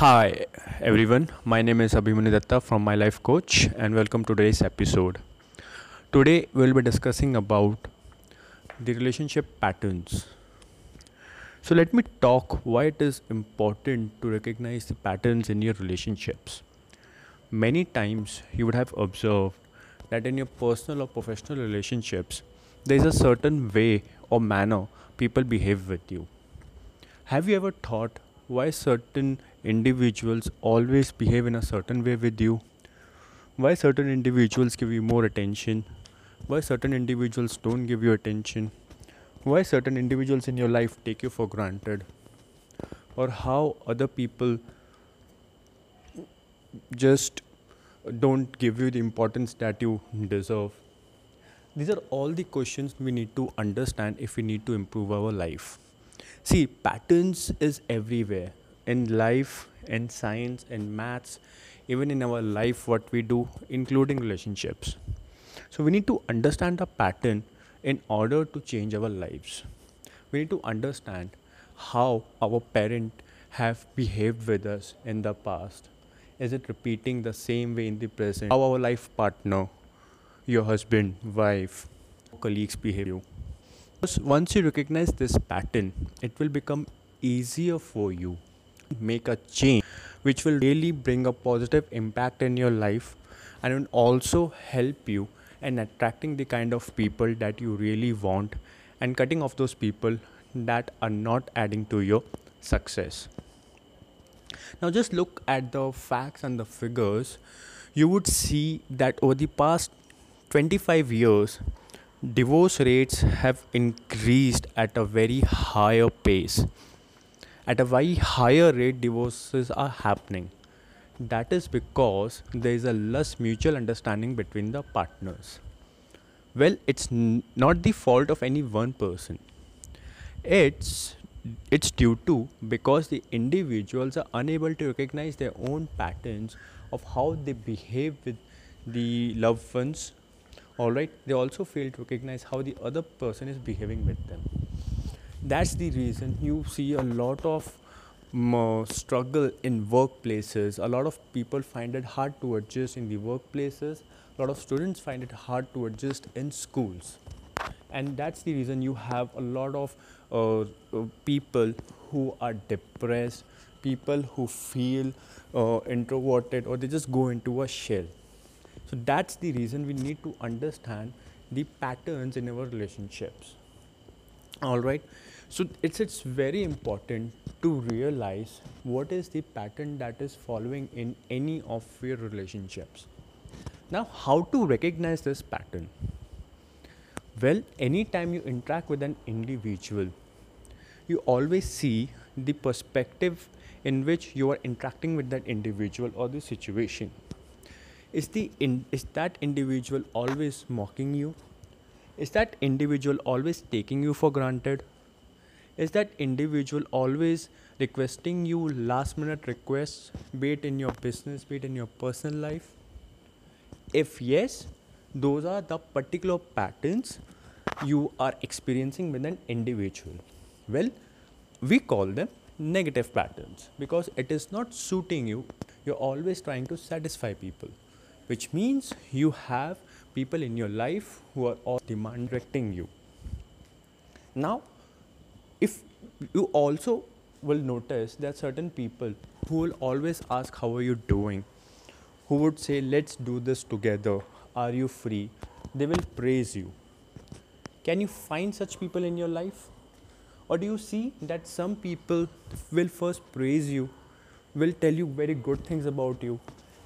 Hi everyone, my name is Abhimanyu Datta from My Life Coach and welcome to today's episode. Today we'll be discussing about the relationship patterns. So let me talk why it is important to recognize the patterns in your relationships. Many times you would have observed that in your personal or professional relationships there is a certain way or manner people behave with you. Have you ever thought why certain individuals always behave in a certain way with you? Why certain individuals give you more attention? Why certain individuals don't give you attention? Why certain individuals in your life take you for granted? Or how other people just don't give you the importance that you deserve? These are all the questions we need to understand if we need to improve our life. See, patterns is everywhere in life, in science, in maths, even in our life, what we do, including relationships. So, we need to understand the pattern in order to change our lives. We need to understand how our parent have behaved with us in the past. Is it repeating the same way in the present? How our life partner, your husband, wife, colleagues behave you once you recognize this pattern, it will become easier for you make a change which will really bring a positive impact in your life and will also help you in attracting the kind of people that you really want and cutting off those people that are not adding to your success. Now, just look at the facts and the figures. You would see that over the past 25 years, divorce rates have increased at a very higher pace. At a very higher rate, divorces are happening. That is because there is a less mutual understanding between the partners. Well, it's n- not the fault of any one person. It's it's due to because the individuals are unable to recognize their own patterns of how they behave with the loved ones all right they also fail to recognize how the other person is behaving with them that's the reason you see a lot of um, struggle in workplaces a lot of people find it hard to adjust in the workplaces a lot of students find it hard to adjust in schools and that's the reason you have a lot of uh, uh, people who are depressed people who feel uh, introverted or they just go into a shell so that's the reason we need to understand the patterns in our relationships. All right. So it's it's very important to realize what is the pattern that is following in any of your relationships. Now, how to recognize this pattern? Well, anytime you interact with an individual, you always see the perspective in which you are interacting with that individual or the situation is the in, is that individual always mocking you is that individual always taking you for granted is that individual always requesting you last minute requests be it in your business be it in your personal life? If yes those are the particular patterns you are experiencing with an individual. Well we call them negative patterns because it is not suiting you. You're always trying to satisfy people which means you have people in your life who are all demand directing you. Now if you also will notice that certain people who will always ask how are you doing? who would say let's do this together. Are you free? They will praise you. Can you find such people in your life? Or do you see that some people will first praise you will tell you very good things about you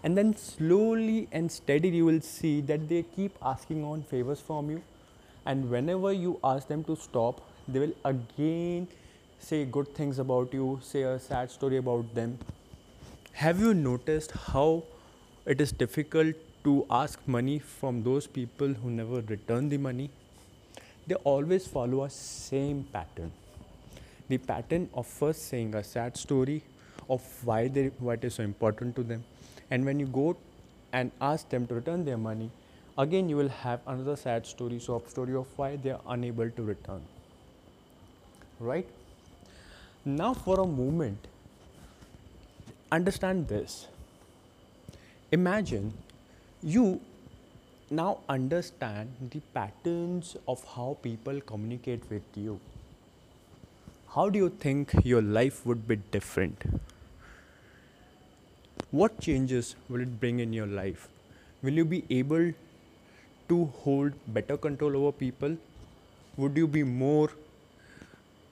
and then slowly and steadily you will see that they keep asking on favors from you? And whenever you ask them to stop they will again say good things about you say a sad story about them. Have you noticed how it is difficult to ask money from those people who never return the money? They always follow a same pattern. The pattern of first saying a sad story of why they what is so important to them. And when you go and ask them to return their money again you will have another sad story so story of why they are unable to return right now for a moment understand this. Imagine you now understand the patterns of how people communicate with you. How do you think your life would be different? What changes will it bring in your life? Will you be able to hold better control over people? Would you be more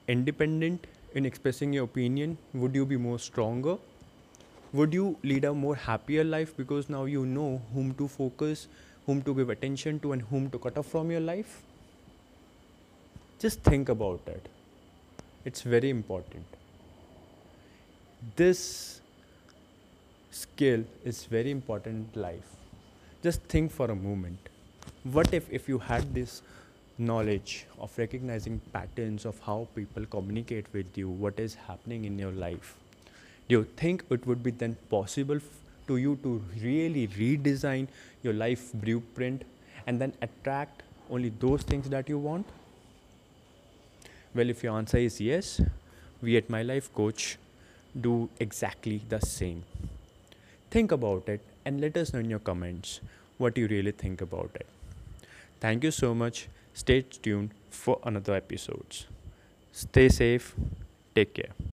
independent in expressing your opinion? Would you be more stronger? Would you lead a more happier life because now you know whom to focus, whom to give attention to, and whom to cut off from your life? Just think about it. It's very important. This skill is very important in life. Just think for a moment. What if if you had this knowledge of recognizing patterns of how people communicate with you, what is happening in your life? Do you think it would be then possible to you to really redesign your life blueprint and then attract only those things that you want? Well, if your answer is yes, we at My Life Coach do exactly the same. Think about it and let us know in your comments what you really think about it. Thank you so much. Stay tuned for another episodes. Stay safe. Take care.